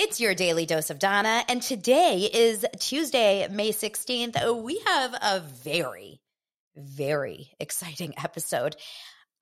It's your daily dose of Donna, and today is Tuesday, May 16th. We have a very, very exciting episode.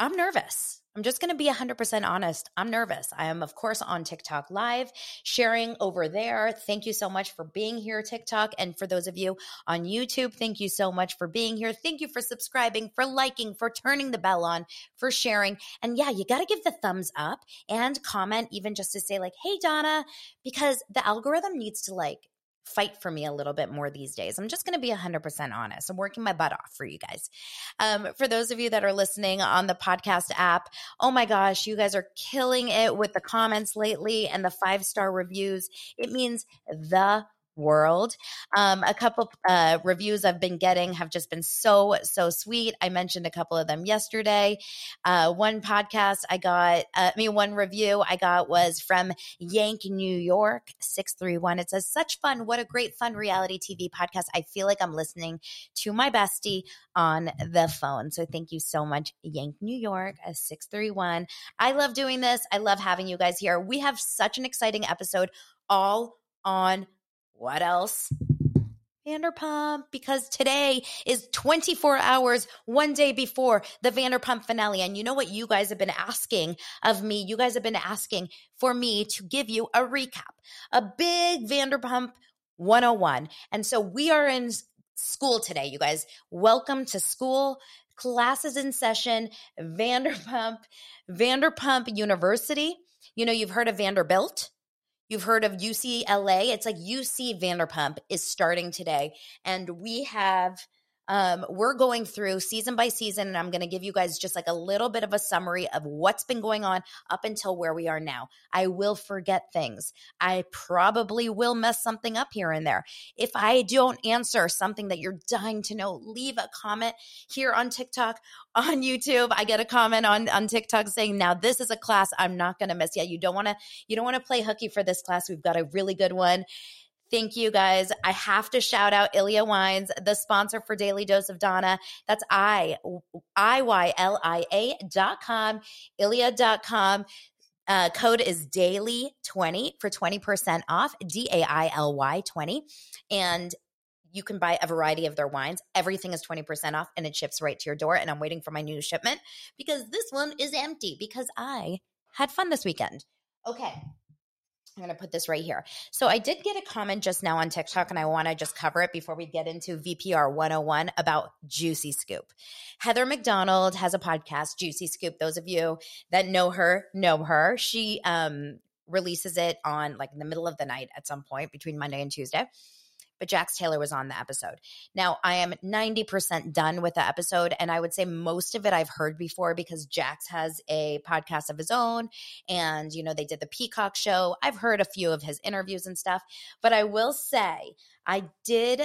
I'm nervous. I'm just going to be 100% honest. I'm nervous. I am, of course, on TikTok live, sharing over there. Thank you so much for being here, TikTok. And for those of you on YouTube, thank you so much for being here. Thank you for subscribing, for liking, for turning the bell on, for sharing. And yeah, you got to give the thumbs up and comment, even just to say, like, hey, Donna, because the algorithm needs to like fight for me a little bit more these days. I'm just going to be 100% honest. I'm working my butt off for you guys. Um, for those of you that are listening on the podcast app, oh my gosh, you guys are killing it with the comments lately and the five star reviews. It means the world. Um, a couple uh, reviews I've been getting have just been so, so sweet. I mentioned a couple of them yesterday. Uh, one podcast I got, uh, I mean, one review I got was from Yank, New York, 631. It says, such fun. What a great fun reality TV podcast. I feel like I'm listening to my bestie on the phone. So thank you so much, Yank, New York, 631. I love doing this. I love having you guys here. We have such an exciting episode all on what else? Vanderpump, because today is 24 hours, one day before the Vanderpump finale. And you know what you guys have been asking of me? You guys have been asking for me to give you a recap, a big Vanderpump 101. And so we are in school today, you guys. Welcome to school. Classes in session, Vanderpump, Vanderpump University. You know, you've heard of Vanderbilt. You've heard of UCLA. It's like UC Vanderpump is starting today. And we have um, we're going through season by season, and I'm going to give you guys just like a little bit of a summary of what's been going on up until where we are now. I will forget things. I probably will mess something up here and there. If I don't answer something that you're dying to know, leave a comment here on TikTok, on YouTube. I get a comment on on TikTok saying, "Now this is a class I'm not going to miss." Yeah, you don't want to you don't want to play hooky for this class. We've got a really good one. Thank you guys. I have to shout out Iylia Wines, the sponsor for Daily Dose of Donna. That's I, I-Y-L-I-A dot com, Iylia dot com. Uh, code is daily20 for 20% off, D A I L Y 20. And you can buy a variety of their wines. Everything is 20% off and it ships right to your door. And I'm waiting for my new shipment because this one is empty because I had fun this weekend. Okay. I'm going to put this right here. So I did get a comment just now on TikTok, and I want to just cover it before we get into VPR 101 about Juicy Scoop. Heather McDonald has a podcast, Juicy Scoop. Those of you that know her know her. She um, releases it on like in the middle of the night at some point between Monday and Tuesday but Jax Taylor was on the episode. Now, I am 90% done with the episode, and I would say most of it I've heard before because Jax has a podcast of his own, and, you know, they did the Peacock show. I've heard a few of his interviews and stuff, but I will say I did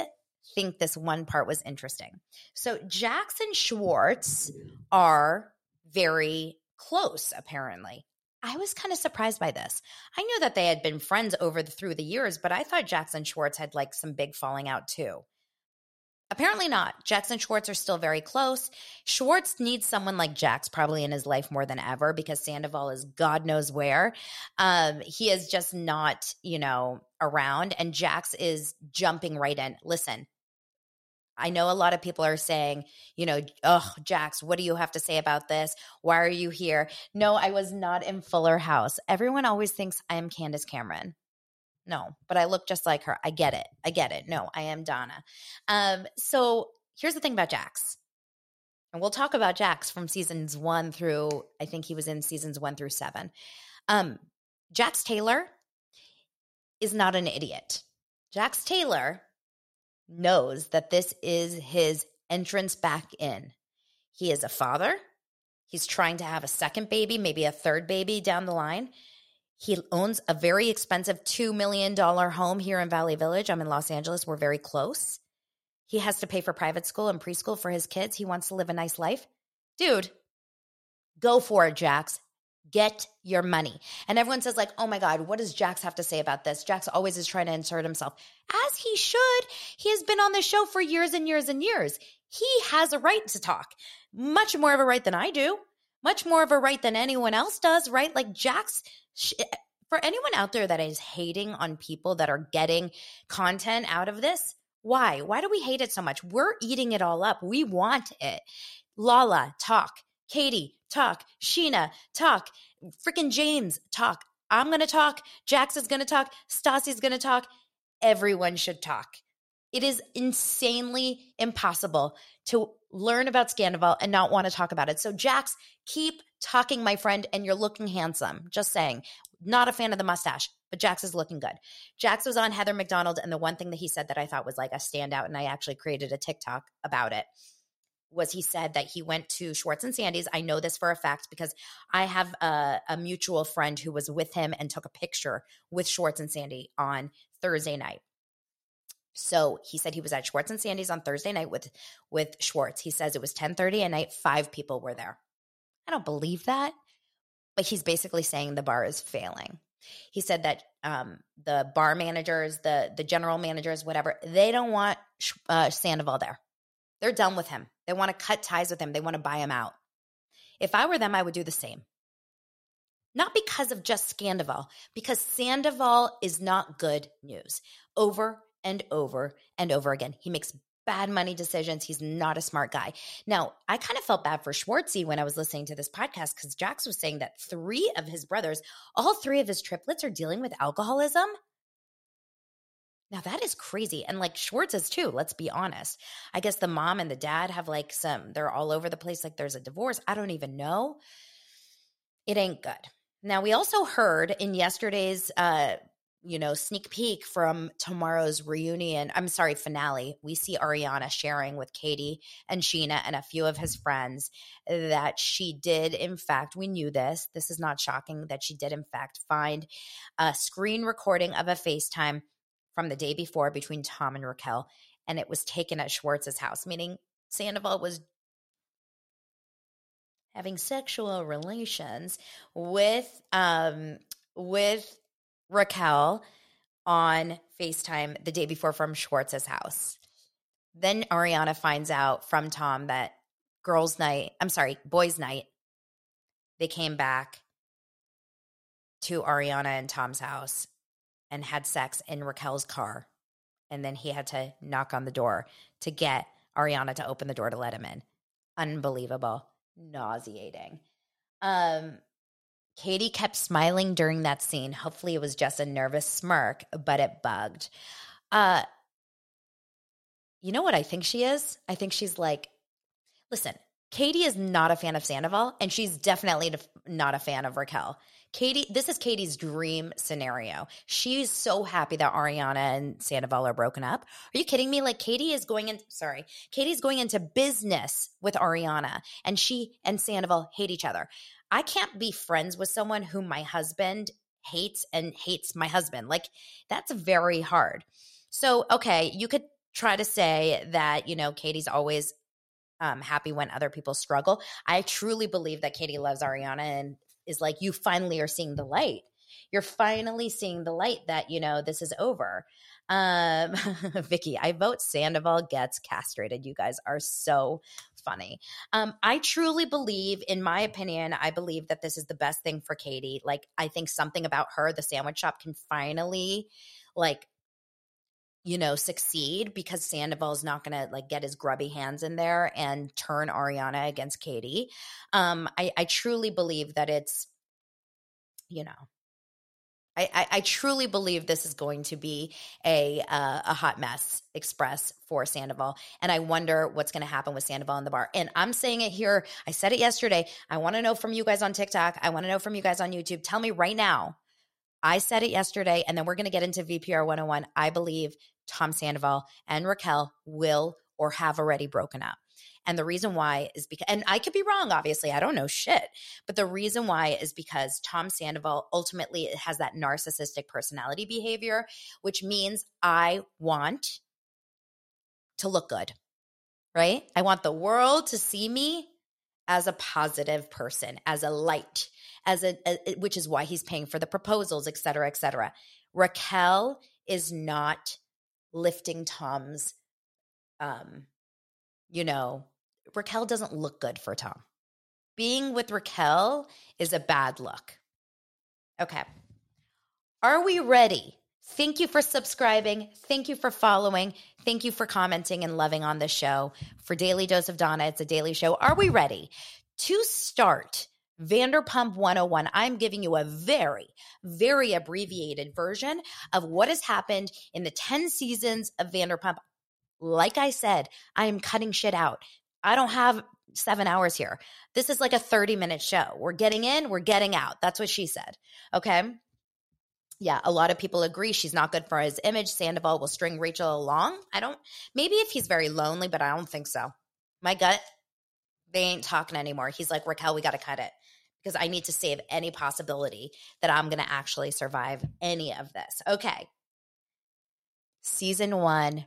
think this one part was interesting. So, Jax and Schwartz are very close, apparently. I was kind of surprised by this. I knew that they had been friends over the, through the years, but I thought Jax and Schwartz had like some big falling out too. Apparently not. Jax and Schwartz are still very close. Schwartz needs someone like Jax probably in his life more than ever because Sandoval is God knows where. Um, he is just not, you know, around, and Jax is jumping right in. Listen, I know a lot of people are saying, you know, oh, Jax, what do you have to say about this? Why are you here? No, I was not in Fuller House. Everyone always thinks I am Candace Cameron. No, but I look just like her. I get it. I get it. No, I am Donna. Um, so here's the thing about Jax. And we'll talk about Jax from seasons one through, I think he was in seasons one through seven. Um, Jax Taylor is not an idiot. Jax Taylor knows that this is his entrance back in. He is a father. He's trying to have a second baby, maybe a third baby down the line. He owns a very expensive $2 million home here in Valley Village. I'm in Los Angeles. We're very close. He has to pay for private school and preschool for his kids. He wants to live a nice life. Dude, go for it, Jax. Get your money. And everyone says, like, oh my God, what does Jax have to say about this? Jax always is trying to insert himself, as he should. He has been on the show for years and years and years. He has a right to talk, much more of a right than I do, much more of a right than anyone else does, right? Like, Jax, eh, for anyone out there that is hating on people that are getting content out of this, why? Why do we hate it so much? We're eating it all up. We want it. Lala, talk. Katie, talk. Scheana, talk. Freaking James, talk. I'm going to talk. Jax is going to talk. Stassi's going to talk. Everyone should talk. It is insanely impossible to learn about Scandoval and not want to talk about it. So, Jax, keep talking, my friend, and you're looking handsome. Just saying. Not a fan of the mustache, but Jax is looking good. Jax was on Heather McDonald, and the one thing that he said that I thought was like a standout, and I actually created a TikTok about it was he said that he went to Schwartz and Sandy's. I know this for a fact because I have a, a, mutual friend who was with him and took a picture with Schwartz and Sandy on Thursday night. So he said he was at Schwartz and Sandy's on Thursday night with with Schwartz. He says it was 10:30 at night, five people were there. I don't believe that, but he's basically saying the bar is failing. He said that um, the bar managers, the the general managers, whatever, they don't want uh, Sandoval there. They're done with him. They want to cut ties with him. They want to buy him out. If I were them, I would do the same. Not because of just Scandoval, because Sandoval is not good news. Over and over and over again. He makes bad money decisions. He's not a smart guy. Now, I kind of felt bad for Schwartzy when I was listening to this podcast because Jax was saying that three of his brothers, all three of his triplets, are dealing with alcoholism. Now that is crazy. And like Schwartz is too, let's be honest. I guess the mom and the dad have like some, they're all over the place. Like there's a divorce. I don't even know. It ain't good. Now we also heard in yesterday's uh you know, sneak peek from tomorrow's reunion. I'm sorry, finale. We see Ariana sharing with Katie and Scheana and a few of his friends that she did, in fact, we knew this. This is not shocking that she did, in fact, find a screen recording of a FaceTime from the day before between Tom and Raquel, and it was taken at Schwartz's house, meaning Sandoval was having sexual relations with um with Raquel on FaceTime the day before from Schwartz's house. Then Ariana finds out from Tom that girls' night, I'm sorry, boys' night, they came back to Ariana and Tom's house and had sex in Raquel's car. And then he had to knock on the door to get Ariana to open the door to let him in. Unbelievable. Nauseating. Um, Katie kept smiling during that scene. Hopefully, it was just a nervous smirk, but it bugged. Uh, you know what I think she is? I think she's like, listen, Katie is not a fan of Sandoval, and she's definitely not a fan of Raquel. Katie, this is Katie's dream scenario. She's so happy that Ariana and Sandoval are broken up. Are you kidding me? Like Katie is going in, sorry, Katie's going into business with Ariana, and she and Sandoval hate each other. I can't be friends with someone whom my husband hates and hates my husband. Like that's very hard. So, okay, you could try to say that, you know, Katie's always um, happy when other people struggle. I truly believe that Katie loves Ariana and is like, you finally are seeing the light. You're finally seeing the light that, you know, this is over. Um, Vicky, I vote Sandoval gets castrated. You guys are so funny. Um, I truly believe, in my opinion, I believe that this is the best thing for Katie. Like, I think something about her, the sandwich shop, can finally like you know, succeed because Sandoval's not going to like get his grubby hands in there and turn Ariana against Katie. Um, I, I truly believe that it's, you know, I, I, I, truly believe this is going to be a uh, a hot mess express for Sandoval, and I wonder what's going to happen with Sandoval in the bar. And I'm saying it here. I said it yesterday. I want to know from you guys on TikTok. I want to know from you guys on YouTube. Tell me right now. I said it yesterday, and then we're going to get into VPR 101. I believe Tom Sandoval and Raquel will or have already broken up. And the reason why is because, and I could be wrong, obviously, I don't know shit. But the reason why is because Tom Sandoval ultimately has that narcissistic personality behavior, which means I want to look good, right? I want the world to see me as a positive person, as a light, as a, a which is why he's paying for the proposals, et cetera, et cetera. Raquel is not lifting Tom's, um, you know, Raquel doesn't look good for Tom. Being with Raquel is a bad look. Okay. Are we ready? Thank you for subscribing. Thank you for following. Thank you for commenting and loving on the show. For Daily Dose of Donna, it's a daily show. Are we ready to start Vanderpump 101? I'm giving you a very, very abbreviated version of what has happened in the 10 seasons of Vanderpump. Like I said, I am cutting shit out. I don't have seven hours here. This is like a 30 minute show. We're getting in, we're getting out. That's what she said. Okay. Yeah, a lot of people agree she's not good for his image. Sandoval will string Rachel along. I don't, maybe if he's very lonely, but I don't think so. My gut, they ain't talking anymore. He's like, Raquel, we got to cut it because I need to save any possibility that I'm going to actually survive any of this. Okay. Season one,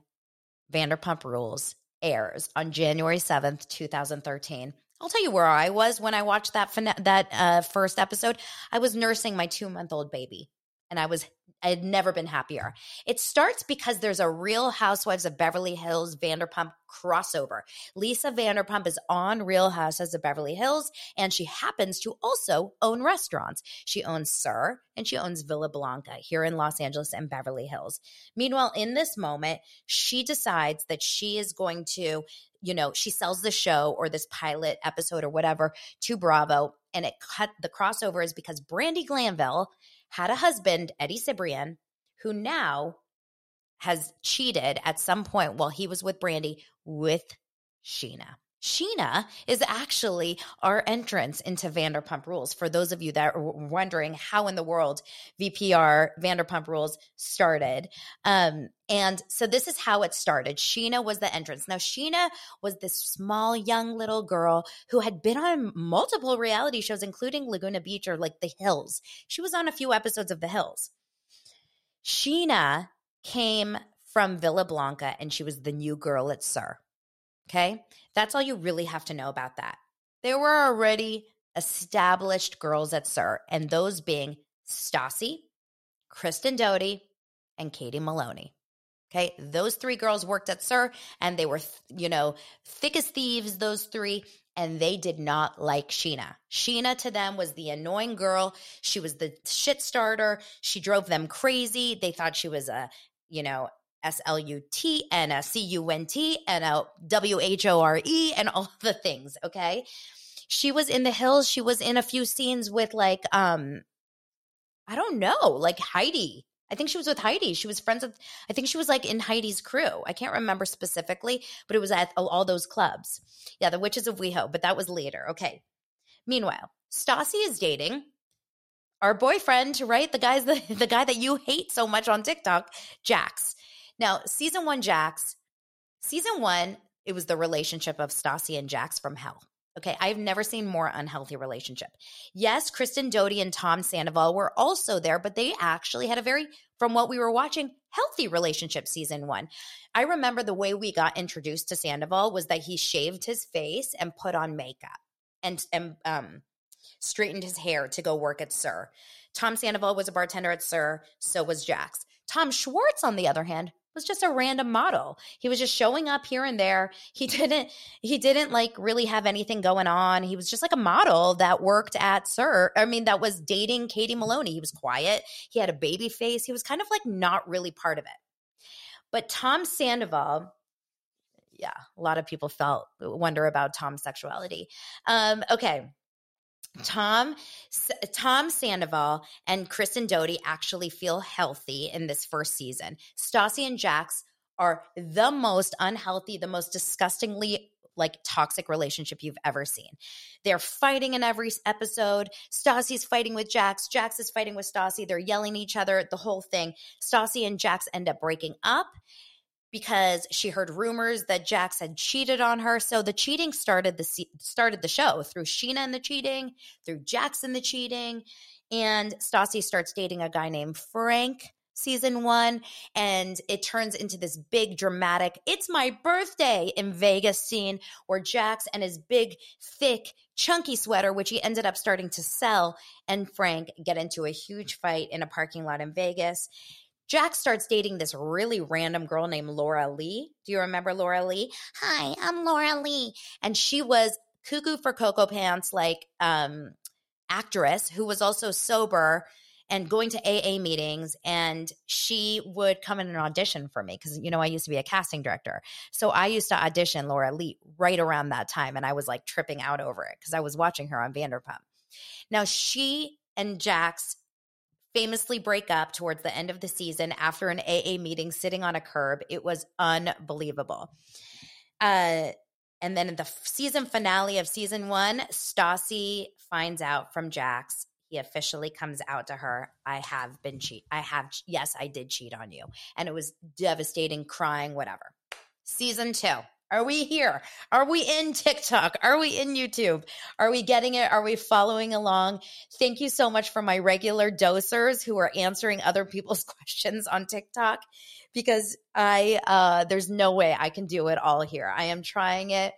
Vanderpump Rules airs on January 7th, 2013. I'll tell you where I was when I watched that that uh, first episode. I was nursing my two month old baby, and I was I had never been happier. It starts because there's a Real Housewives of Beverly Hills Vanderpump crossover. Lisa Vanderpump is on Real Housewives of Beverly Hills, and she happens to also own restaurants. She owns SUR and she owns Villa Blanca here in Los Angeles and Beverly Hills. Meanwhile, in this moment, she decides that she is going to you know, she sells the show or this pilot episode or whatever to Bravo. And it cut the crossover is because Brandi Glanville had a husband, Eddie Cibrian, who now has cheated at some point while he was with Brandi with Scheana. Scheana is actually our entrance into Vanderpump Rules. For those of you that are wondering how in the world VPR Vanderpump Rules started. Um, and so this is how it started. Scheana was the entrance. Now, Scheana was this small, young little girl who had been on multiple reality shows, including Laguna Beach or like The Hills. She was on a few episodes of The Hills. Scheana came from Villa Blanca and she was the new girl at SUR. Okay. That's all you really have to know about that. There were already established girls at SUR, and those being Stassi, Kristen Doute, and Katie Maloney. Okay. Those three girls worked at SUR and they were, you know, thick as thieves, those three. And they did not like Scheana. Scheana to them was the annoying girl. She was the shit starter. She drove them crazy. They thought she was a, you know, S L U T and a C U N T and a W H O R E and all the things. Okay. She was in the hills. She was in a few scenes with like, um, I don't know, like Heidi. I think she was with Heidi. She was friends with, I think she was like in Heidi's crew. I can't remember specifically, but it was at all those clubs. Yeah, the Witches of WeHo, but that was later. Okay. Meanwhile, Stassi is dating our boyfriend, right? The guy's the, the guy that you hate so much on TikTok, Jax. Now, season one, Jax, season one, it was the relationship of Stassi and Jax from hell. Okay, I've never seen more unhealthy relationship. Yes, Kristen Doute and Tom Sandoval were also there, but they actually had a very, from what we were watching, healthy relationship season one. I remember the way we got introduced to Sandoval was that he shaved his face and put on makeup and and um, straightened his hair to go work at SUR. Tom Sandoval was a bartender at SUR, so was Jax. Tom Schwartz, on the other hand, was just a random model. He was just showing up here and there. He didn't he didn't like really have anything going on. He was just like a model that worked at SUR. I mean, that was dating Katie Maloney. He was quiet. He had a baby face. He was kind of like not really part of it. But Tom Sandoval, yeah, a lot of people felt wonder about Tom's sexuality. Um, okay. Tom Tom Sandoval and Kristen Doute actually feel healthy in this first season. Stassi and Jax are the most unhealthy, the most disgustingly like toxic relationship you've ever seen. They're fighting in every episode. Stassi's fighting with Jax. Jax is fighting with Stassi. They're yelling at each other, the whole thing. Stassi and Jax end up breaking up because she heard rumors that Jax had cheated on her. So the cheating started the started the show through Scheana and the cheating, through Jax and the cheating, and Stassi starts dating a guy named Frank season one. And it turns into this big dramatic, it's my birthday in Vegas scene where Jax and his big, thick, chunky sweater, which he ended up starting to sell, and Frank get into a huge fight in a parking lot in Vegas. Jax starts dating this really random girl named Laura Lee. Do you remember Laura Lee? Hi, I'm Laura Lee. And she was cuckoo for Cocoa Pants, like um actress who was also sober and going to AA meetings. And she would come in and audition for me because, you know, I used to be a casting director. So I used to audition Laura Lee right around that time. And I was like tripping out over it because I was watching her on Vanderpump. Now, she and Jax famously break up towards the end of the season after an AA meeting sitting on a curb. It was unbelievable. Uh, and then in the season finale of season one, Stassi finds out from Jax. He officially comes out to her. I have been cheat i have yes i did cheat on you. And it was devastating crying whatever. Season two are we here? Are we in tiktok? Are we in youtube? Are we getting it? Are we following along? Thank you so much for my regular dosers who are answering other people's questions on tiktok because i uh there's no way i can do it all here. I am trying it.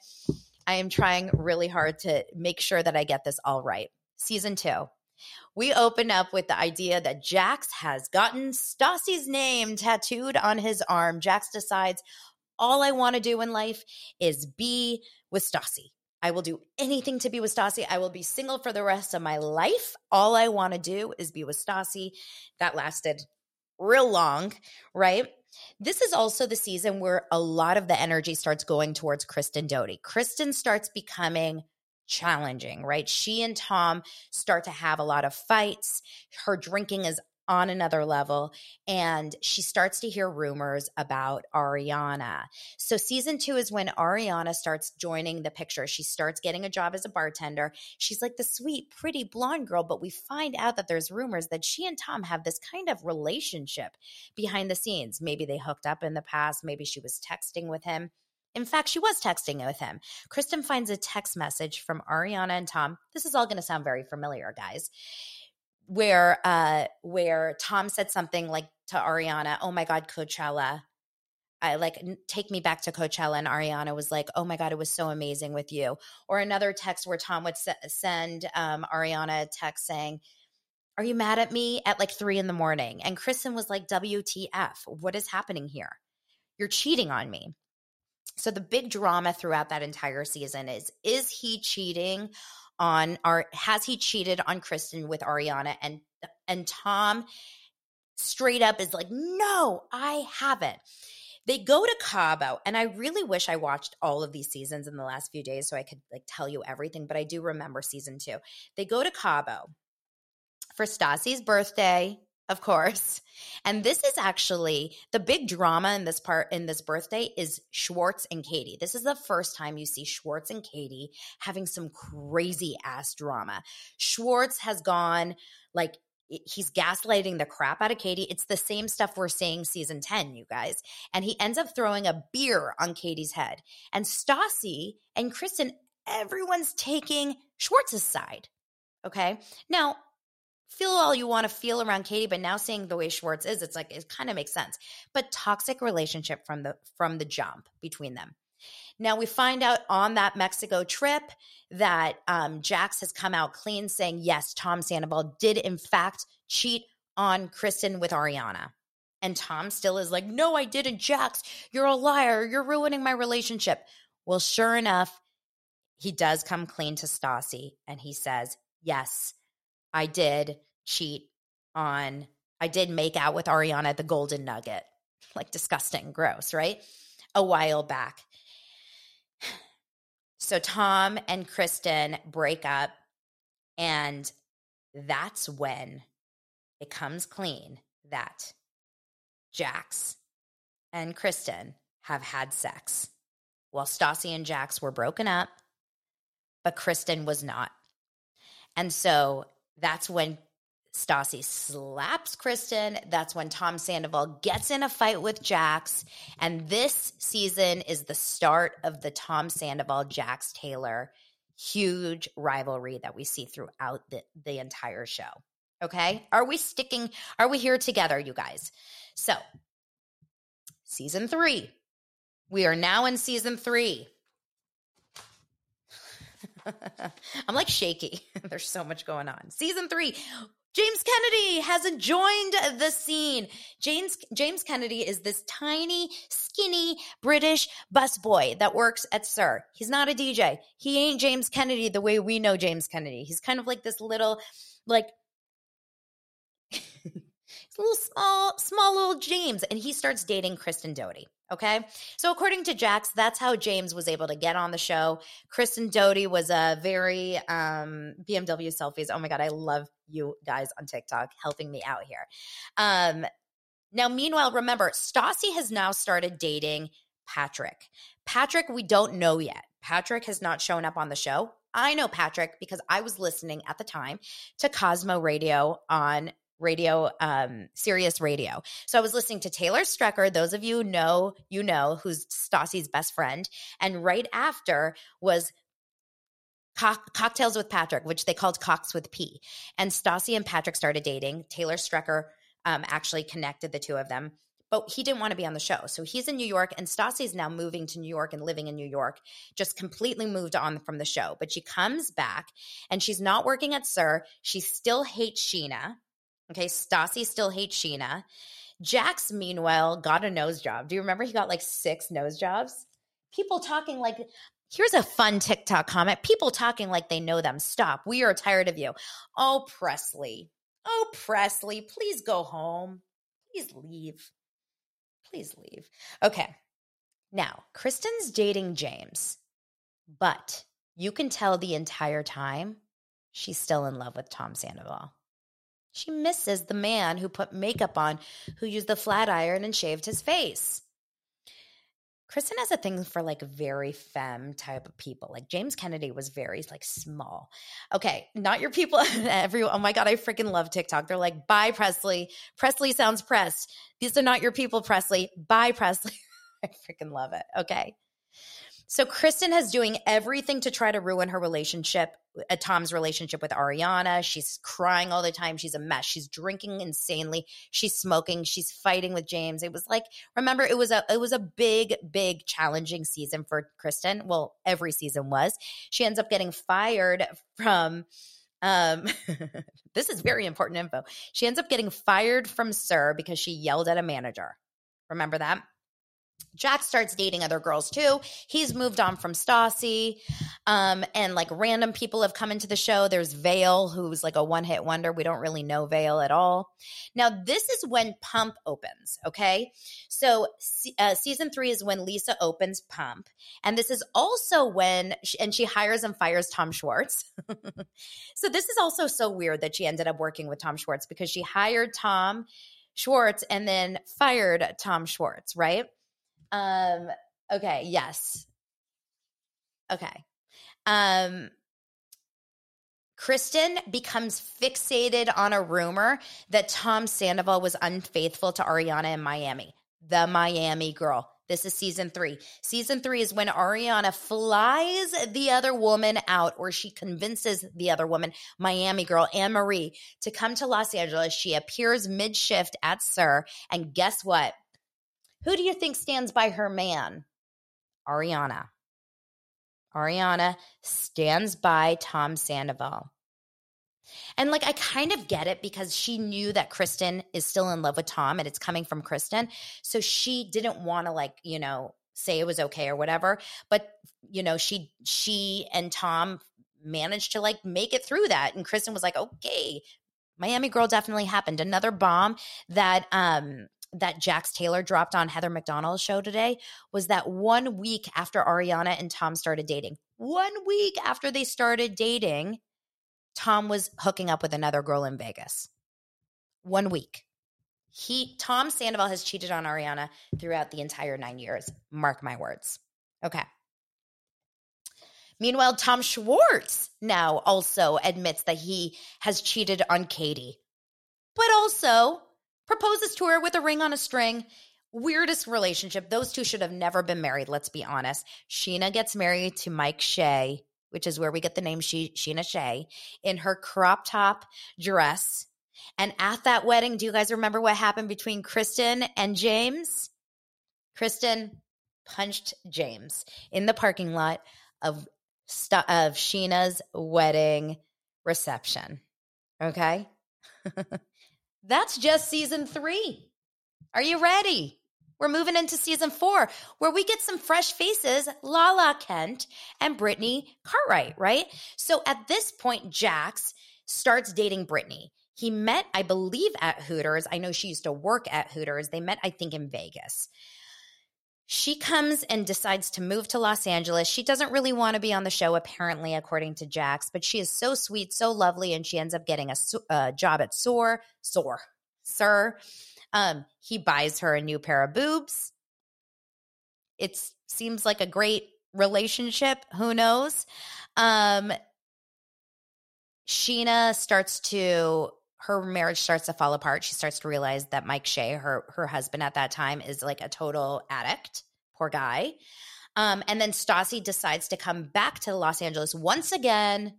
I am trying really hard to make sure that i get this all right. Season two. We open up with the idea that Jax has gotten Stassi's name tattooed on his arm. Jax decides, all I want to do in life is be with Stassi. I will do anything to be with Stassi. I will be single for the rest of my life. All I want to do is be with Stassi. That lasted real long, right? This is also the season where a lot of the energy starts going towards Kristen Doute. Kristen starts becoming challenging, right? She and Tom start to have a lot of fights. Her drinking is on another level and she starts to hear rumors about Ariana. So season 2 is when Ariana starts joining the picture. She starts getting a job as a bartender. She's like the sweet, pretty blonde girl, but we find out that there's rumors that she and Tom have this kind of relationship behind the scenes. Maybe they hooked up in the past, maybe she was texting with him. In fact, she was texting with him. Kristen finds a text message from Ariana and Tom. This is all going to sound very familiar, guys. Where uh where Tom said something like to Ariana, "Oh my god, Coachella." I like take me back to Coachella and Ariana was like, "Oh my god, it was so amazing with you." Or another text where Tom would se- send um, Ariana a text saying, "Are you mad at me?" at like three in the morning, and Kristen was like, "WTF? What is happening here? You're cheating on me." So the big drama throughout that entire season is is he cheating on our has he cheated on Kristen with Ariana and and Tom straight up is like no, I haven't. They go to Cabo and I really wish I watched all of these seasons in the last few days so I could like tell you everything, but I do remember season 2. They go to Cabo for Stassi's birthday of course. And this is actually the big drama in this part in this birthday is Schwartz and Katie. This is the first time you see Schwartz and Katie having some crazy ass drama. Schwartz has gone like he's gaslighting the crap out of Katie. It's the same stuff we're seeing season 10, you guys. And he ends up throwing a beer on Katie's head. And Stassi and Kristen, everyone's taking Schwartz's side. Okay. Now, feel all you want to feel around Katie, but now seeing the way Schwartz is, it's like it kind of makes sense. But toxic relationship from the from the jump between them. Now we find out on that Mexico trip that um, Jax has come out clean, saying yes, Tom Sandoval did in fact cheat on Kristen with Ariana. And Tom still is like, no, I didn't, Jax. You're a liar. You're ruining my relationship. Well, sure enough, he does come clean to Stassi and he says, yes, I did cheat on, I did make out with Ariana at the Golden Nugget. Like disgusting, gross, right? A while back. So Tom and Kristen break up, and that's when it comes clean that Jax and Kristen have had sex while Stassi and Jax were broken up, but Kristen was not. And so that's when Stassi slaps Kristen. That's when Tom Sandoval gets in a fight with Jax. And this season is the start of the Tom Sandoval Jax Taylor huge rivalry that we see throughout the, the entire show. Okay. Are we sticking? Are we here together, you guys? So, season three. We are now in season three. I'm like shaky. There's so much going on. Season three. James Kennedy hasn't joined the scene. James James Kennedy is this tiny, skinny British busboy that works at SUR. He's not a DJ. He ain't James Kennedy the way we know James Kennedy. He's kind of like this little, like little small, small little James, and he starts dating Kristen Doute. Okay. So according to Jax, that's how James was able to get on the show. Kristen Doute was a very um, BMW selfies. Oh my God, I love you guys on TikTok helping me out here. Um, now, meanwhile, remember, Stassi has now started dating Patrick. Patrick, we don't know yet. Patrick has not shown up on the show. I know Patrick because I was listening at the time to Cosmo Radio on radio um Sirius Radio. So I was listening to Taylor Strecker, those of you know, you know who's Stassi's best friend, and right after was Co- cocktails with Patrick, which they called Cox with P. And Stassi and Patrick started dating. Taylor Strecker um, actually connected the two of them, but he didn't want to be on the show. So he's in New York, and Stassi is now moving to New York and living in New York, just completely moved on from the show. But she comes back and she's not working at SUR She still hates Scheana. Okay, Stassi still hates Scheana. Jax, meanwhile, got a nose job. Do you remember he got like six nose jobs? People talking like, here's a fun TikTok comment. People talking like they know them. Stop. We are tired of you. Oh, Presley. Oh, Presley, please go home. Please leave. Please leave. Okay. Now, Kristen's dating James, but you can tell the entire time she's still in love with Tom Sandoval. She misses the man who put makeup on, who used the flat iron and shaved his face. Kristen has a thing for like very femme type of people. Like James Kennedy was very like small. Okay, not your people. Everyone, oh my god, I freaking love TikTok. They're like, "Bye, Presley." Presley sounds pressed. These are not your people, Presley. Bye, Presley. I freaking love it. Okay. So Kristen has doing everything to try to ruin her relationship, uh, Tom's relationship with Ariana. She's crying all the time. She's a mess. She's drinking insanely. She's smoking. She's fighting with James. It was like, remember, it was a it was a big, big challenging season for Kristen. Well, every season was. She ends up getting fired from um, this is very important info. She ends up getting fired from SUR because she yelled at a manager. Remember that? Jack starts dating other girls too. He's moved on from Stassi. Um, and like random people have come into the show. There's Vail, who's like a one hit wonder. We don't really know Vail at all. Now, this is when Pump opens. Okay. So uh, season three is when Lisa opens Pump. And this is also when, she, and she hires and fires Tom Schwartz. so this is also so weird that she ended up working with Tom Schwartz because she hired Tom Schwartz and then fired Tom Schwartz, right? Um, okay, yes. Okay. Um, Kristen becomes fixated on a rumor that Tom Sandoval was unfaithful to Ariana in Miami, the Miami girl. This is season three. Season three is when Ariana flies the other woman out, or she convinces the other woman, Miami girl, Anne Marie, to come to Los Angeles. She appears mid shift at SUR, And guess what? Who do you think stands by her man? Ariana. Ariana stands by Tom Sandoval. And like, I kind of get it because she knew that Kristen is still in love with Tom and it's coming from Kristen. So she didn't want to, like, you know, say it was okay or whatever. But, you know, she, she and Tom managed to like make it through that. And Kristen was like, okay, Miami Girl definitely happened. Another bomb that, um, that Jax Taylor dropped on Heather McDonald's show today was that one week after Ariana and Tom started dating, one week after they started dating, Tom was hooking up with another girl in Vegas. One week. He Tom Sandoval has cheated on Ariana throughout the entire 9 years. Mark my words. Okay. Meanwhile, Tom Schwartz now also admits that he has cheated on Katie. but also proposes to her with a ring on a string. Weirdest relationship. Those two should have never been married, let's be honest. Scheana gets married to Mike Shay, which is where we get the name she- Scheana Shay, in her crop top dress. And at that wedding, do you guys remember what happened between Kristen and James? Kristen punched James in the parking lot of of Scheana's wedding reception. Okay? That's just season 3. Are you ready? We're moving into season 4 where we get some fresh faces, Lala Kent and Brittany Cartwright, right? So at this point Jax starts dating Brittany. He met, I believe, at Hooters. I know she used to work at Hooters. They met, I think, in Vegas. She comes and decides to move to Los Angeles. She doesn't really want to be on the show, apparently, according to Jax, but she is so sweet, so lovely, and she ends up getting a, a job at SOAR. SOAR, Sir. Um, he buys her a new pair of boobs. It seems like a great relationship. Who knows? Um, Scheana starts to her marriage starts to fall apart. She starts to realize that Mike Shay, her her husband at that time, is like a total addict. Poor guy. Um, and then Stassi decides to come back to Los Angeles once again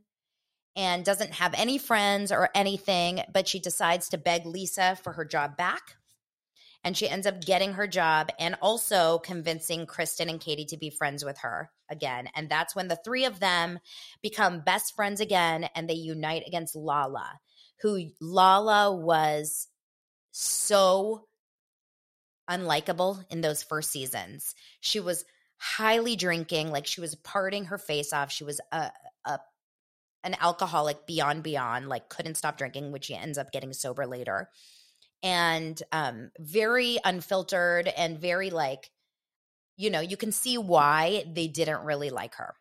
and doesn't have any friends or anything, but she decides to beg Lisa for her job back. And she ends up getting her job and also convincing Kristen and Katie to be friends with her again. And that's when the three of them become best friends again and they unite against Lala who Lala was so unlikable in those first seasons. She was highly drinking, like she was parting her face off. She was a, a an alcoholic beyond beyond, like couldn't stop drinking, which she ends up getting sober later. And um very unfiltered and very like you know, you can see why they didn't really like her.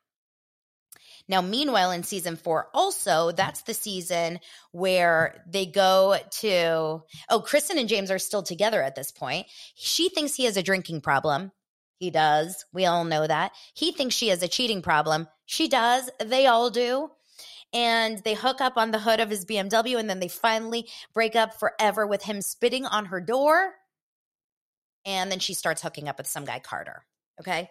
Now, meanwhile, in season four, also, that's the season where they go to, oh, Kristen and James are still together at this point. She thinks he has a drinking problem. He does. We all know that. He thinks she has a cheating problem. She does. They all do. And they hook up on the hood of his BMW, and then they finally break up forever with him spitting on her door. And then she starts hooking up with some guy, Carter. Okay.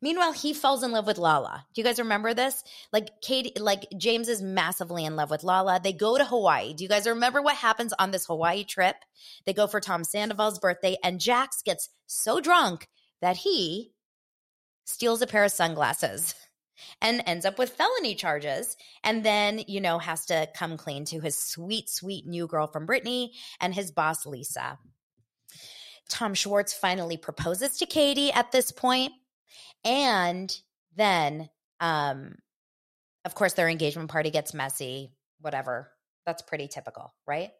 Meanwhile, he falls in love with Lala. Do you guys remember this? Like Katie, like James is massively in love with Lala. They go to Hawaii. Do you guys remember what happens on this Hawaii trip? They go for Tom Sandoval's birthday, and Jax gets so drunk that he steals a pair of sunglasses and ends up with felony charges and then you know has to come clean to his sweet sweet new girl from Brittany and his boss Lisa. Tom Schwartz finally proposes to Katie at this point and then, um, of course, their engagement party gets messy, whatever. That's pretty typical, right?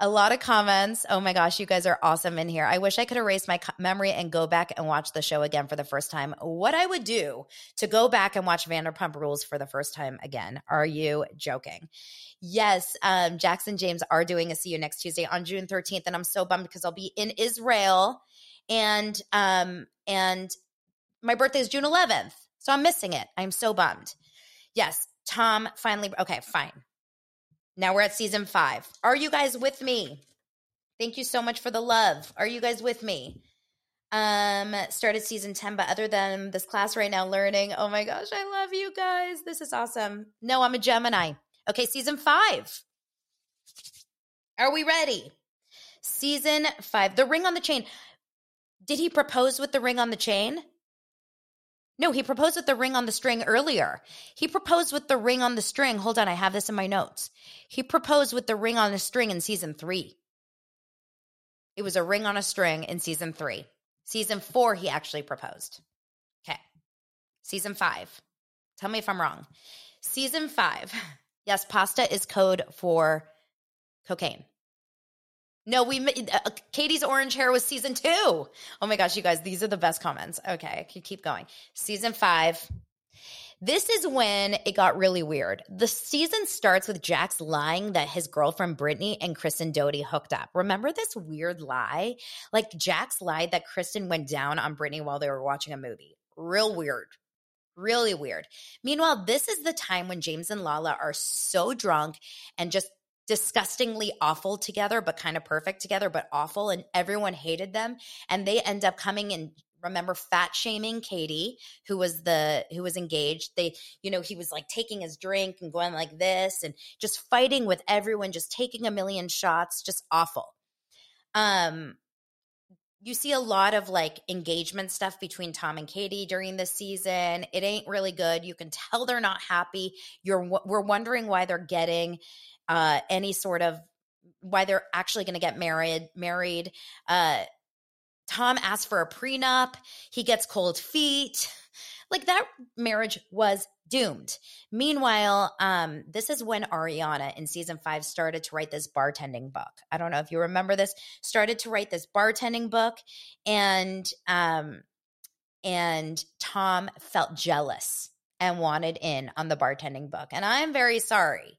A lot of comments. Oh my gosh, you guys are awesome in here. I wish I could erase my memory and go back and watch the show again for the first time. What I would do to go back and watch Vanderpump Rules for the first time again. Are you joking? Yes, um, Jax and James are doing a See You Next Tuesday on June 13th, and I'm so bummed because I'll be in Israel and um and my birthday is June 11th. So I'm missing it. I'm so bummed. Yes, Tom finally. Okay, fine. Now we're at season five. Are you guys with me? Thank you so much for the love. Are you guys with me? Um, started season 10, but other than this class right now, learning. Oh my gosh, I love you guys. This is awesome. No, I'm a Gemini. Okay, season five. Are we ready? Season five, the ring on the chain. Did he propose with the ring on the chain? No, he proposed with the ring on the string earlier. He proposed with the ring on the string. Hold on, I have this in my notes. He proposed with the ring on the string in season three. It was a ring on a string in season three. Season four, he actually proposed. Okay. Season five. Tell me if I'm wrong. Season five. Yes, pasta is code for cocaine. No, we uh, uh, Katie's orange hair was season two. Oh my gosh, you guys, these are the best comments. Okay, I keep going. Season five. This is when it got really weird. The season starts with Jax lying that his girlfriend Brittany and Kristen Doute hooked up. Remember this weird lie? Like Jax lied that Kristen went down on Brittany while they were watching a movie. Real weird. Really weird. Meanwhile, this is the time when James and Lala are so drunk and just disgustingly awful together, but kind of perfect together, but awful. And everyone hated them. And they end up coming and remember fat shaming Katie, who was the who was engaged. They, you know, he was like taking his drink and going like this and just fighting with everyone, just taking a million shots, just awful. Um you see a lot of like engagement stuff between Tom and Katie during this season. It ain't really good. You can tell they're not happy. You're we're wondering why they're getting uh, any sort of why they're actually going to get married. Married. Uh, Tom asks for a prenup. He gets cold feet. Like that marriage was doomed. Meanwhile, um, this is when Ariana in season five started to write this bartending book. I don't know if you remember this. Started to write this bartending book, and um, and Tom felt jealous and wanted in on the bartending book. And I'm very sorry,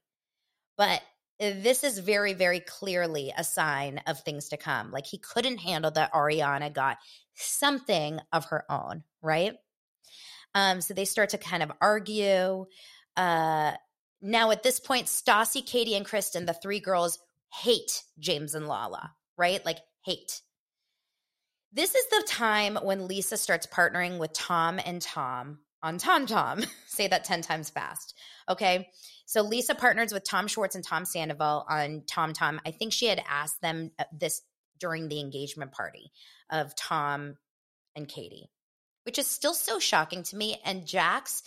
but this is very, very clearly a sign of things to come. Like he couldn't handle that Ariana got something of her own, right? Um, so they start to kind of argue. Uh, now, at this point, Stassi, Katie, and Kristen, the three girls, hate James and Lala, right? Like, hate. This is the time when Lisa starts partnering with Tom and Tom on Tom Tom. Say that 10 times fast. Okay. So Lisa partners with Tom Schwartz and Tom Sandoval on Tom Tom. I think she had asked them uh, this during the engagement party of Tom and Katie which is still so shocking to me. And Jax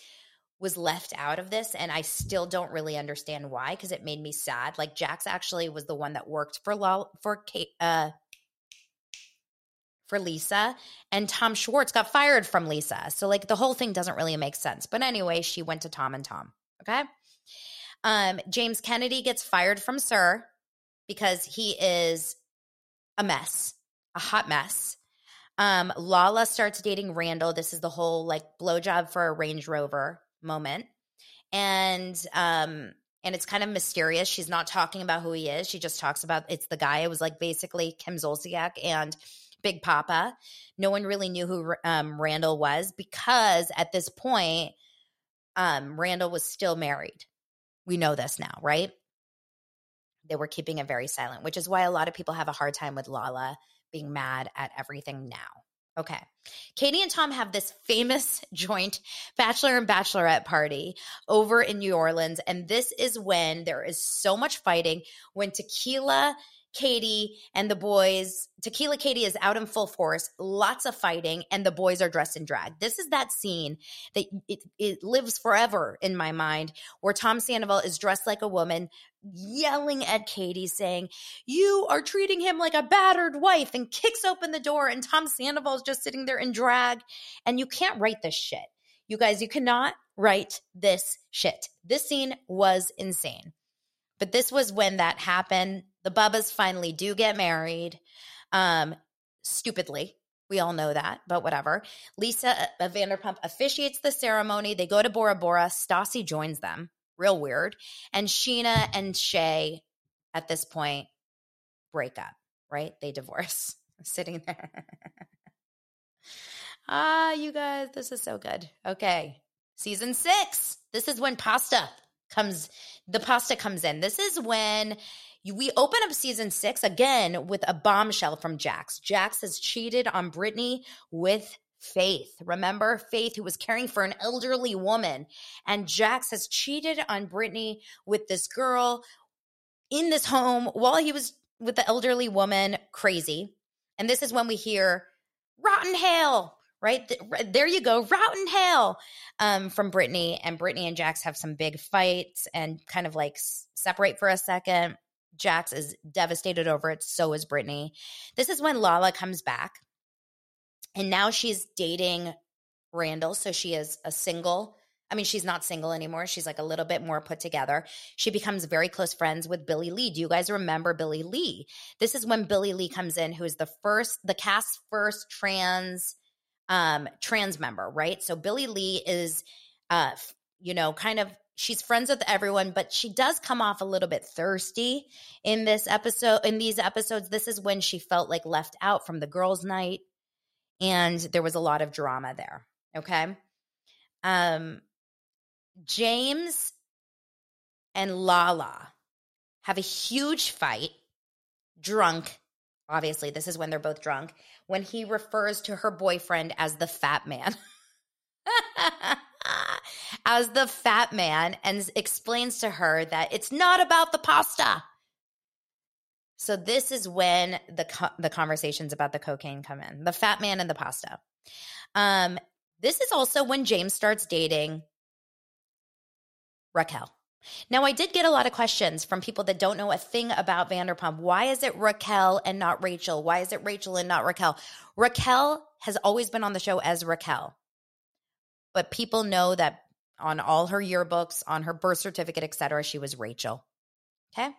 was left out of this, and I still don't really understand why because it made me sad. Like Jax actually was the one that worked for Lol- for Kate, uh, for Lisa, and Tom Schwartz got fired from Lisa. So like the whole thing doesn't really make sense. But anyway, she went to Tom and Tom. Okay. Um, James Kennedy gets fired from SUR because he is a mess, a hot mess. Um, Lala starts dating Randall. This is the whole like blowjob for a Range Rover moment. And um, and it's kind of mysterious. She's not talking about who he is. She just talks about it's the guy. It was like basically Kim Zolciak and Big Papa. No one really knew who um, Randall was because at this point, um, Randall was still married. We know this now, right? They were keeping it very silent, which is why a lot of people have a hard time with Lala being mad at everything now. Okay. Katie and Tom have this famous joint bachelor and bachelorette party over in New Orleans. And this is when there is so much fighting, when tequila Katie and the boys, Tequila Katie is out in full force, lots of fighting, and the boys are dressed in drag. This is that scene that it, it lives forever in my mind where Tom Sandoval is dressed like a woman, yelling at Katie, saying, You are treating him like a battered wife, and kicks open the door, and Tom Sandoval is just sitting there in drag. And you can't write this shit. You guys, you cannot write this shit. This scene was insane. But this was when that happened. The Bubbas finally do get married. Um, stupidly. We all know that, but whatever. Lisa uh, Vanderpump officiates the ceremony. They go to Bora Bora. Stassi joins them. Real weird. And Scheana and Shay at this point break up, right? They divorce. Sitting there. ah, you guys, this is so good. Okay. Season six. This is when pasta comes the pasta comes in. This is when we open up season six again with a bombshell from Jax. Jax has cheated on Brittany with Faith. Remember Faith, who was caring for an elderly woman. And Jax has cheated on Brittany with this girl in this home while he was with the elderly woman. Crazy. And this is when we hear Rotten Hell right? There you go, rotten hell um, from Brittany. And Brittany and Jax have some big fights and kind of like separate for a second. Jax is devastated over it. So is Brittany. This is when Lala comes back. And now she's dating Randall. So she is a single. I mean, she's not single anymore. She's like a little bit more put together. She becomes very close friends with Billy Lee. Do you guys remember Billy Lee? This is when Billy Lee comes in, who is the first, the cast's first trans um, trans member, right? So Billy Lee is, uh, you know, kind of she's friends with everyone, but she does come off a little bit thirsty in this episode. In these episodes, this is when she felt like left out from the girls' night, and there was a lot of drama there. Okay, um, James and Lala have a huge fight, drunk. Obviously, this is when they're both drunk, when he refers to her boyfriend as the fat man. as the fat man and explains to her that it's not about the pasta. So this is when the co- the conversations about the cocaine come in. The fat man and the pasta. Um, this is also when James starts dating Raquel. Now, I did get a lot of questions from people that don't know a thing about Vanderpump. Why is it Raquel and not Rachel? Why is it Rachel and not Raquel? Raquel has always been on the show as Raquel, but people know that on all her yearbooks, on her birth certificate, etc., she was Rachel. Okay.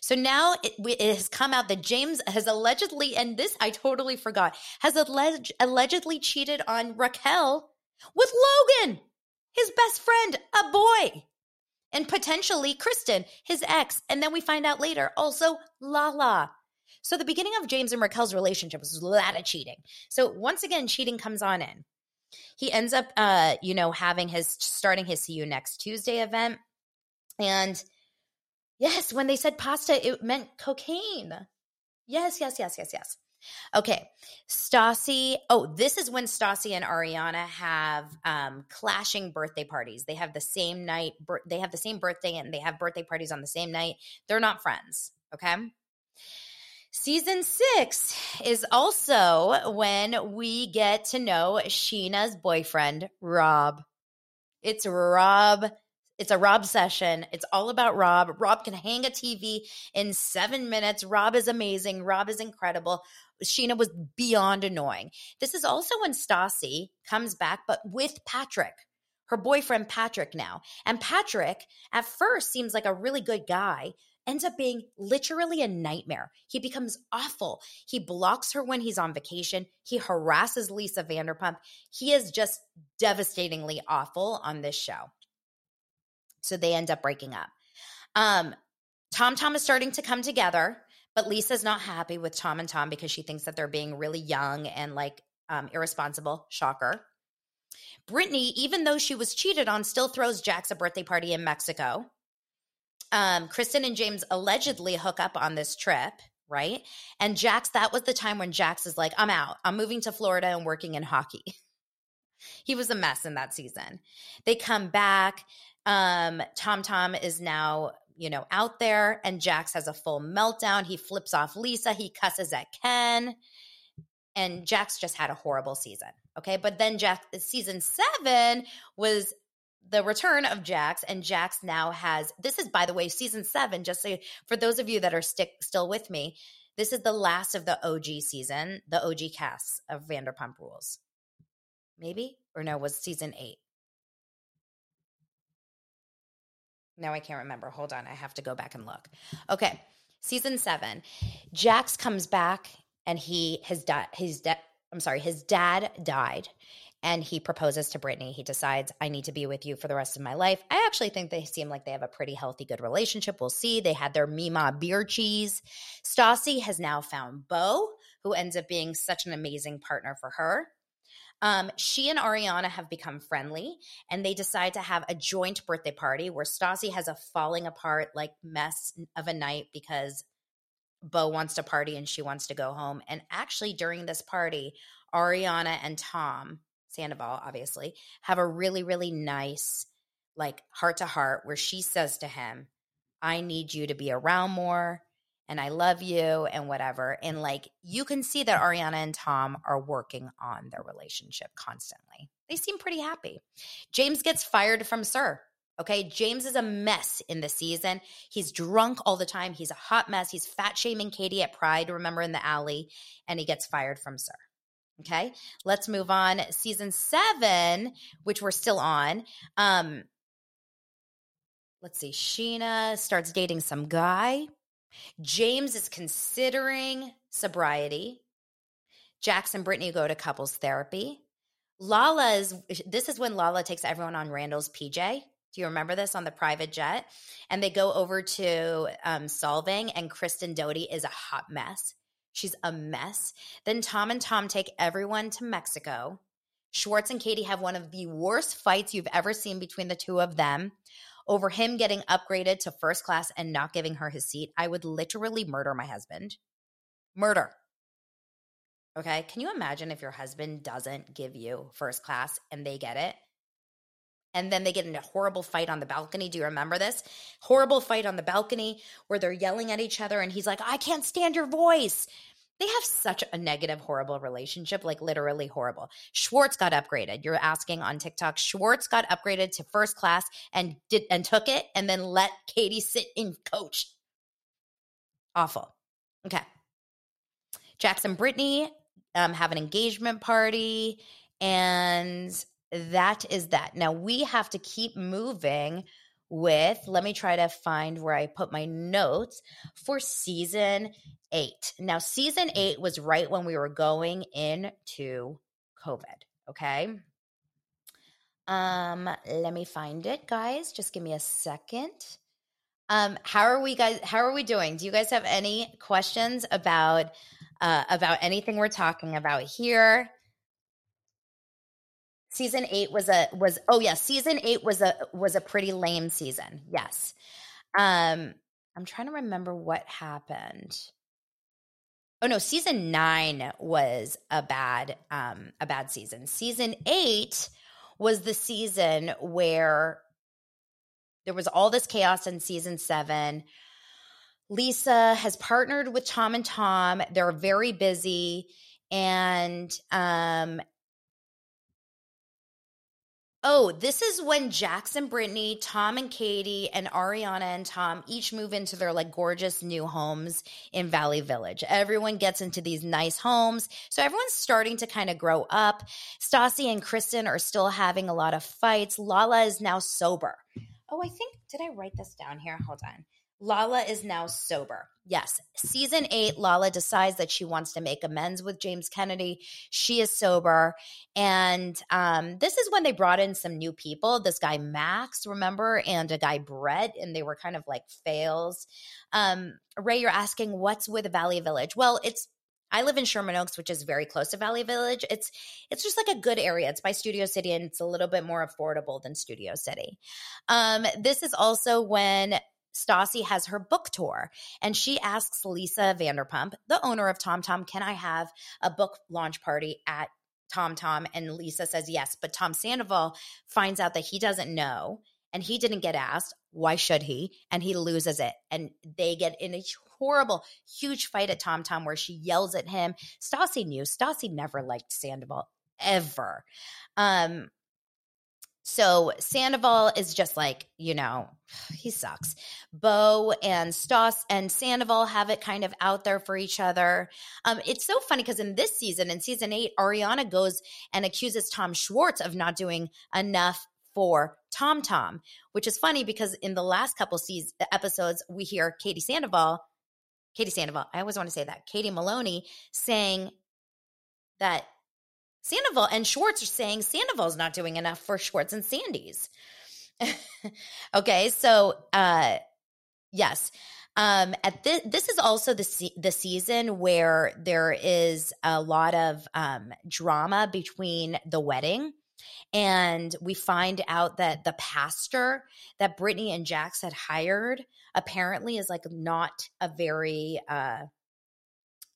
So now it, it, has come out that James has allegedly, and this I totally forgot, has alleged, allegedly cheated on Raquel with Logan, his best friend, a boy, and potentially Kristen, his ex. And then we find out later also Lala. So the beginning of James and Raquel's relationship was a lot of cheating. So once again, cheating comes on in. He ends up, uh, you know, having his starting his See You Next Tuesday event. And yes, when they said pasta, it meant cocaine. Yes, yes, yes, yes, yes. Okay, Stassi. Oh, this is when Stassi and Ariana have um, clashing birthday parties. They have the same night. they have the same birthday, and they have birthday parties on the same night. They're not friends. Okay. Season six is also when we get to know Scheana's boyfriend, Rob. It's Rob. It's a Rob session. It's all about Rob. Rob can hang a TV in seven minutes. Rob is amazing. Rob is incredible. Scheana was beyond annoying. This is also when Stassi comes back, but with Patrick, her boyfriend Patrick now. And Patrick at first seems like a really good guy, ends up being literally a nightmare. He becomes awful. He blocks her when he's on vacation. He harasses Lisa Vanderpump. He is just devastatingly awful on this show. So they end up breaking up. Um, Tom Tom is starting to come together, but Lisa's not happy with Tom and Tom because she thinks that they're being really young and like um, irresponsible. Shocker. Brittany, even though she was cheated on, still throws Jax a birthday party in Mexico um, Kristen and James allegedly hook up on this trip, right? And Jax, that was the time when Jax is like, I'm out. I'm moving to Florida and working in hockey. he was a mess in that season. They come back. Um, Tom Tom is now, you know, out there, and Jax has a full meltdown. He flips off Lisa. He cusses at Ken. And Jax just had a horrible season. Okay. But then Jax, season seven was the return of Jax, and Jax now has this is by the way season seven. Just so for those of you that are stick still with me, this is the last of the OG season, the OG cast of Vanderpump Rules. Maybe or no, was season eight. Now I can't remember. Hold on, I have to go back and look. Okay, season seven. Jax comes back, and he his dad his dad. I'm sorry, his dad died and he proposes to Brittany. He decides, I need to be with you for the rest of my life. I actually think they seem like they have a pretty healthy, good relationship. We'll see. They had their Mima beer cheese. Stassi has now found Beau, who ends up being such an amazing partner for her. Um, she and Ariana have become friendly and they decide to have a joint birthday party where Stassi has a falling apart, like mess of a night because Beau wants to party and she wants to go home. And actually, during this party, Ariana and Tom Sandoval, obviously, have a really, really nice, like heart to heart where she says to him, I need you to be around more and I love you and whatever. And like you can see that Ariana and Tom are working on their relationship constantly. They seem pretty happy. James gets fired from SUR. Okay. James is a mess in the season. He's drunk all the time. He's a hot mess. He's fat shaming Katie at Pride, remember in the alley, and he gets fired from SUR. Okay, let's move on. Season seven, which we're still on. Um, let's see. Scheana starts dating some guy. James is considering sobriety. Jax and Brittany go to couples therapy. Lala is this is when Lala takes everyone on Randall's PJ. Do you remember this on the private jet? And they go over to um, Solvang, and Kristen Doute is a hot mess. She's a mess. Then Tom and Tom take everyone to Mexico. Schwartz and Katie have one of the worst fights you've ever seen between the two of them over him getting upgraded to first class and not giving her his seat, I would literally murder my husband. Murder. Okay. Can you imagine if your husband doesn't give you first class and they get it? And then they get in a horrible fight on the balcony. Do you remember this? Horrible fight on the balcony where they're yelling at each other and he's like, I can't stand your voice. They have such a negative, horrible relationship, like literally horrible. Schwartz got upgraded. You're asking on TikTok. Schwartz got upgraded to first class and did and took it and then let Katie sit in coach. Awful. Okay. Jax and Brittany um, have an engagement party, and that is that. Now we have to keep moving with, let me try to find where I put my notes for season eight. Now, season eight was right when we were going into COVID. Okay. Um, let me find it, guys. Just give me a second. Um, how are we guys? How are we doing? Do you guys have any questions about uh, about anything we're talking about here. Season eight was a was oh yeah, season eight was a was a pretty lame season. Yes. Um, I'm trying to remember what happened. Oh no, season nine was a bad um a bad season. Season eight was the season where there was all this chaos in season seven Lisa has partnered with Tom and Tom. They're very busy. And um, oh, this is when Jackson, Brittany, Tom and Katie, and Ariana and Tom each move into their like gorgeous new homes in Valley Village. Everyone gets into these nice homes. So everyone's starting to kind of grow up. Stassi and Kristen are still having a lot of fights. Lala is now sober. Oh, I think, did I write this down here? Hold on. Lala is now sober. Yes. Season eight, Lala decides that she wants to make amends with James Kennedy. She is sober. And um, this is when they brought in some new people. This guy, Max, remember, and a guy, Brett, and they were kind of like fails. Um, Ray, you're asking what's with Valley Village? Well, it's I live in Sherman Oaks, which is very close to Valley Village. It's it's just like a good area. It's by Studio City and it's a little bit more affordable than Studio City. Um, this is also when Stassi has her book tour and she asks Lisa Vanderpump, the owner of Tom Tom, can I have a book launch party at Tom Tom? And Lisa says yes. But Tom Sandoval finds out that he doesn't know and he didn't get asked. Why should he? And he loses it. And they get in a horrible, huge fight at Tom Tom where she yells at him. Stassi knew. Stassi never liked Sandoval ever. Um, so Sandoval is just like, you know, he sucks. Beau and Stas and Sandoval have it kind of out there for each other. Um, it's so funny because in this season, in season eight, Ariana goes and accuses Tom Schwartz of not doing enough for Tom Tom, which is funny because in the last couple seasons, episodes, we hear Katie Sandoval, Katie Sandoval, I always want to say that, Katie Maloney saying that Sandoval and Schwartz are saying Sandoval's not doing enough for Schwartz and Sandy's. okay, so uh yes. Um at this this is also the se- the season where there is a lot of um drama between the wedding and we find out that the pastor that Brittany and Jax had hired apparently is like not a very uh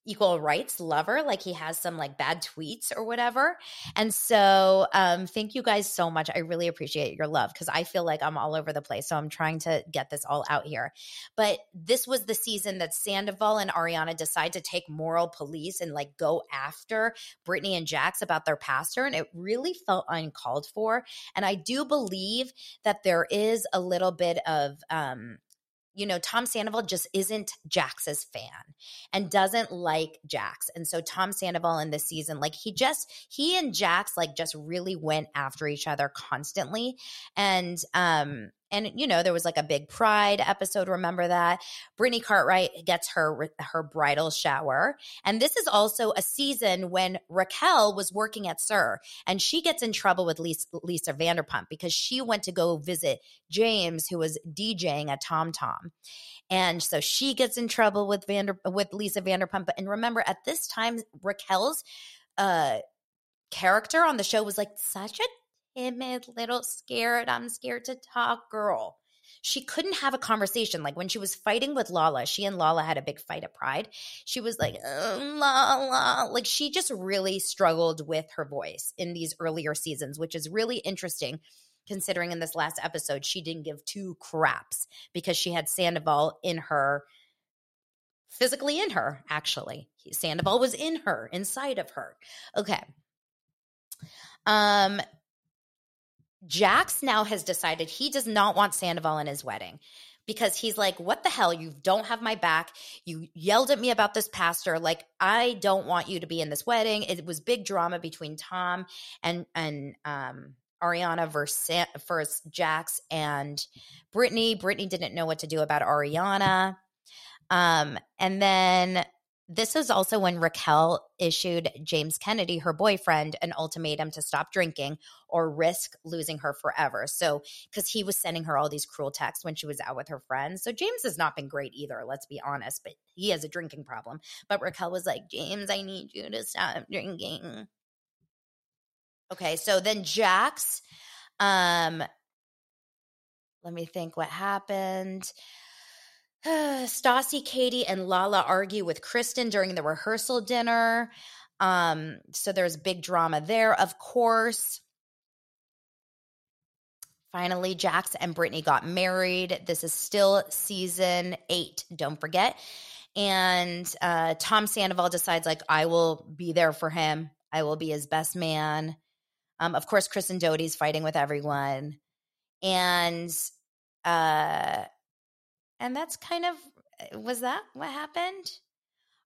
equal rights lover like he has some like bad tweets or whatever. And so um thank you guys so much. I really appreciate your love because i feel like i'm all over the place so i'm trying to get this all out here. But this was the season that sandoval and ariana decide to take moral police and like go after brittany and jax about their pastor and it really felt uncalled for. And i do believe that there is a little bit of um you know, Tom Sandoval just isn't Jax's fan and doesn't like Jax. And so Tom Sandoval in this season, like he just, he and Jax like just really went after each other constantly. And, um, and you know there was like a big pride episode remember that brittany cartwright gets her her bridal shower and this is also a season when raquel was working at SUR, and she gets in trouble with lisa, lisa vanderpump because she went to go visit james who was djing at tom tom and so she gets in trouble with Vander with Lisa Vanderpump. And remember, at this time, Raquel's uh, character on the show was like such a timid, little scared, I'm scared to talk girl. she couldn't have a conversation. Like when she was fighting with Lala, she and Lala had a big fight at Pride. She was like, uh, Lala. Like she just really struggled with her voice in these earlier seasons, which is really interesting considering in this last episode, she didn't give two craps because she had Sandoval in her physically in her, actually. Sandoval was in her, inside of her. Okay. Um, Jax now has decided he does not want Sandoval in his wedding because he's like, What the hell? You don't have my back. You yelled at me about this pastor. Like, I don't want you to be in this wedding. It was big drama between Tom and, and, um, Ariana versus, Jax and Brittany. Brittany didn't know what to do about Ariana. Um, and then this is also when Raquel issued James Kennedy, her boyfriend, an ultimatum to stop drinking or risk losing her forever. So, because he was sending her all these cruel texts when she was out with her friends. So, James has not been great either, let's be honest, but he has a drinking problem. But Raquel was like, James, I need you to stop drinking. Okay, so then Jax, um, let me think what happened. Stassi, Katie, and Lala argue with Kristen during the rehearsal dinner. Um, so there's big drama there, of course. Finally, Jax and Brittany got married. This is still season eight, don't forget. And uh, Tom Sandoval decides, like, I will be there for him. I will be his best man. Um, of course, Kristen Doute's fighting with everyone. And uh, and that's kind of uh, was that what happened?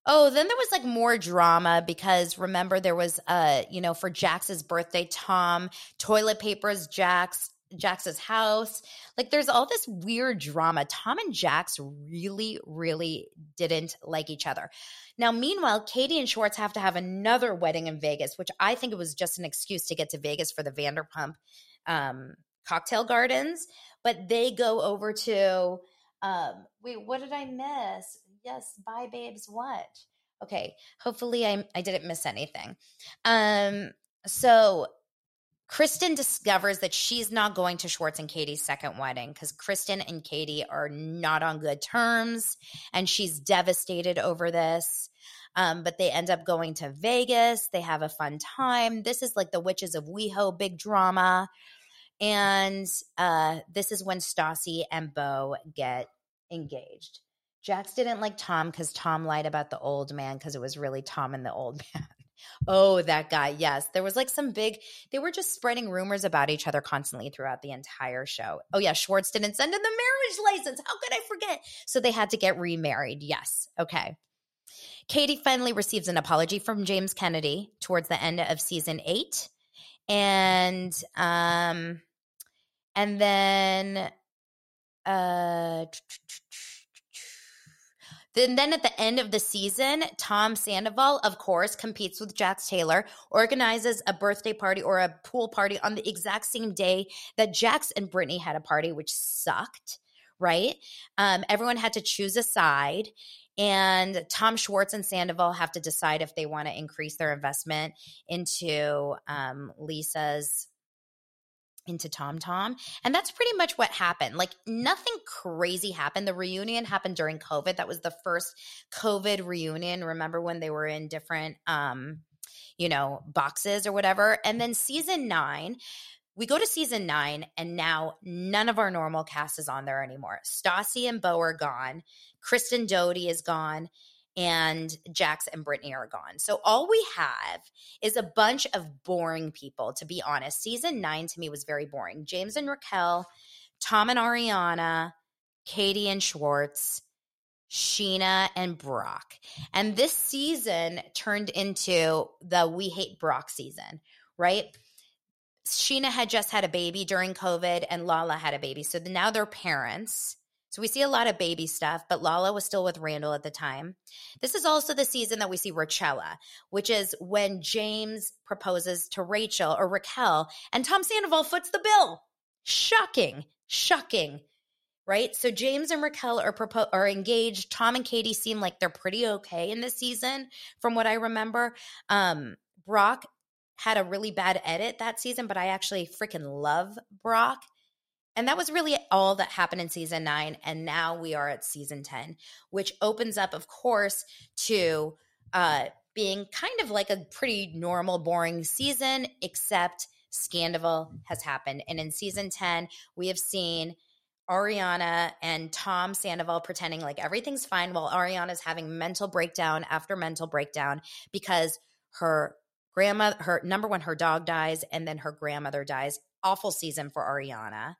Oh, then there was like more drama because remember there was uh, you know, for Jax's birthday, Tom toilet papers Jax Jax's house. Like there's all this weird drama. Tom and Jax really, really didn't like each other. Now, meanwhile, Katie and Schwartz have to have another wedding in Vegas, which I think it was just an excuse to get to Vegas for the Vanderpump um, cocktail gardens. But they go over to um, wait, what did I miss? Yes, bye, babes. What? Okay, hopefully I I didn't miss anything. Um, so Kristen discovers that she's not going to Schwartz and Katie's second wedding because Kristen and Katie are not on good terms, and she's devastated over this. Um, but they end up going to Vegas. They have a fun time. This is like the Witches of WeHo big drama. And uh, this is when Stassi and Beau get engaged. Jax didn't like Tom because Tom lied about the old man because it was really Tom and the old man. oh, that guy. Yes. There was like some big, they were just spreading rumors about each other constantly throughout the entire show. Oh, yeah. Schwartz didn't send in the marriage license. How could I forget? So they had to get remarried. Yes. Okay. Katie finally receives an apology from James Kennedy towards the end of season eight. And, um, and then uh, then, then at the end of the season, Tom Sandoval, of course, competes with Jax Taylor, organizes a birthday party or a pool party on the exact same day that Jax and Brittany had a party, which sucked, right? Um, everyone had to choose a side. And Tom Schwartz and Sandoval have to decide if they want to increase their investment into um, Lisa's into Tom Tom. And that's pretty much what happened. Like nothing crazy happened. The reunion happened during COVID. That was the first COVID reunion. Remember when they were in different um, you know, boxes or whatever. And then season 9 we go to season nine, and now none of our normal cast is on there anymore. Stassi and Beau are gone. Kristen Doute is gone and Jax and Brittany are gone. So all we have is a bunch of boring people, to be honest. Season nine to me was very boring. James and Raquel, Tom and Ariana, Katie and Schwartz, Scheana and Brock. And this season turned into the We Hate Brock season, right? Scheana had just had a baby during COVID and Lala had a baby. So now they're parents. So we see a lot of baby stuff, but Lala was still with Randall at the time. This is also the season that we see Rachella, which is when James proposes to Rachel or Raquel, and Tom Sandoval foots the bill. Shocking, shocking, right? So James and Raquel are propo- are engaged. Tom and Katie seem like they're pretty okay in this season, from what I remember. Um, Brock had a really bad edit that season, but I actually freaking love Brock And that was really all that happened in season nine. And now we are at season 10, which opens up, of course, to uh, being kind of like a pretty normal, boring season, except Scandoval has happened. And in season 10, we have seen Ariana and Tom Sandoval pretending like everything's fine while Ariana's having mental breakdown after mental breakdown because her grandma, her number one, her dog dies, and then her grandmother dies. Awful season for Ariana.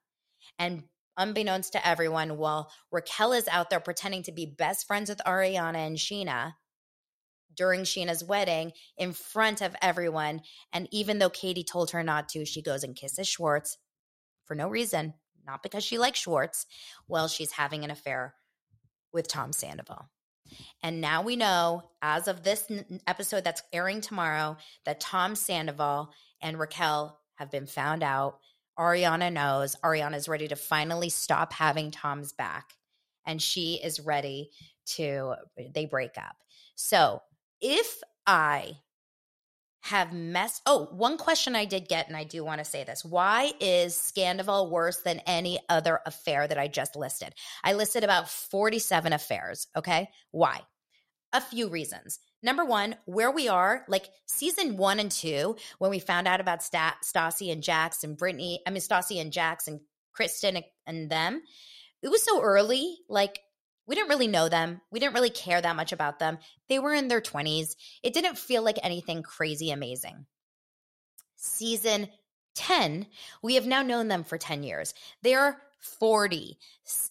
And unbeknownst to everyone, while Raquel is out there pretending to be best friends with Ariana and Scheana during Scheana's wedding in front of everyone. And even though Katie told her not to, she goes and kisses Schwartz for no reason, not because she likes Schwartz, while she's having an affair with Tom Sandoval. And now we know, as of this episode that's airing tomorrow, that Tom Sandoval and Raquel have been found out. Ariana knows. Ariana is ready to finally stop having Tom's back. And she is ready to, they break up. So if I have messed, oh, one question I did get, and I do want to say this. Why is Scandoval worse than any other affair that I just listed? I listed about 47 affairs. Okay. Why? A few reasons. Number one, where we are, like season one and two, when we found out about St- Stassi and Jax and Brittany, I mean, Stassi and Jax and Kristen and them, it was so early. Like, we didn't really know them. We didn't really care that much about them. They were in their 20s. It didn't feel like anything crazy amazing. Season 10, we have now known them for 10 years. They're 40.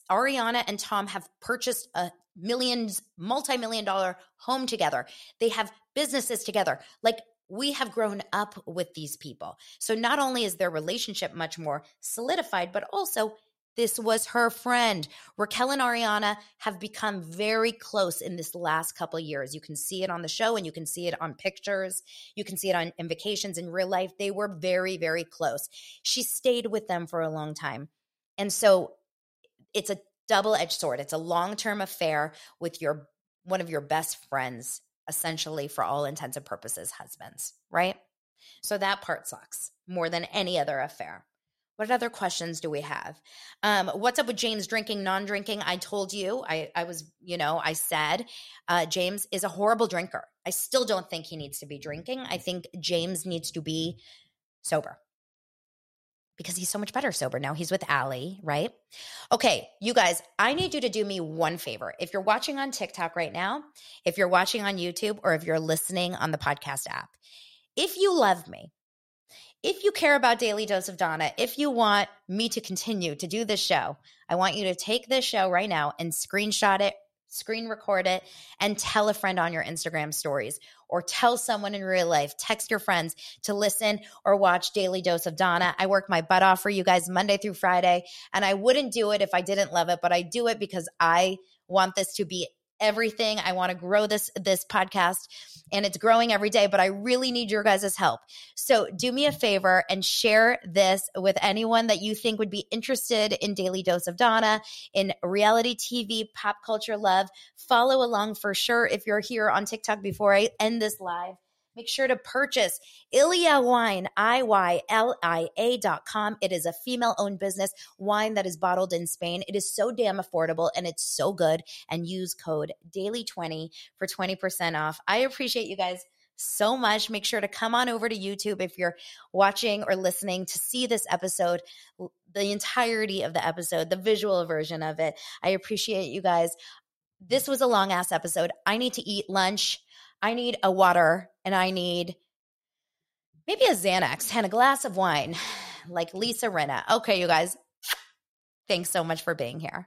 Ariana and Tom have purchased a millions, multi million dollar home together. They have businesses together. Like we have grown up with these people. So not only is their relationship much more solidified, but also this was her friend. Raquel and Ariana have become very close in this last couple years. You can see it on the show and you can see it on pictures. You can see it on in vacations in real life. They were very, very close. She stayed with them for a long time. And so it's a double edged sword. It's a long term affair with your one of your best friends, essentially, for all intents and purposes, husbands, right? So that part sucks more than any other affair. What other questions do we have? Um, what's up with James drinking, non drinking? I told you, I, I was, you know, I said uh, James is a horrible drinker. I still don't think he needs to be drinking. I think James needs to be sober because he's so much better sober now. He's with Allie, right? Okay, you guys, I need you to do me one favor. If you're watching on TikTok right now, if you're watching on YouTube, or if you're listening on the podcast app, if you love me, if you care about Daily Dose of Dana, if you want me to continue to do this show, I want you to take this show right now and screenshot it, screen record it, and tell a friend on your Instagram stories or tell someone in real life, text your friends to listen or watch Daily Dose of Dana. I work my butt off for you guys Monday through Friday, and I wouldn't do it if I didn't love it, but I do it because I want this to be everything. I want to grow this this podcast and it's growing every day, but I really need your guys' help. So do me a favor and share this with anyone that you think would be interested in Daily Dose of Dana, in reality TV, pop culture love. Follow along for sure if you're here on TikTok before I end this live. Make sure to purchase Iylia Wine, I-Y-L-I-A dot com. It is a female owned business wine that is bottled in Spain. It is so damn affordable and it's so good. And use code daily20 for 20% off. I appreciate you guys so much. Make sure to come on over to YouTube if you're watching or listening to see this episode, the entirety of the episode, the visual version of it. I appreciate you guys. This was a long ass episode. I need to eat lunch. I need a water and I need maybe a Xanax and a glass of wine, like Lisa Rinna. Okay, you guys, thanks so much for being here.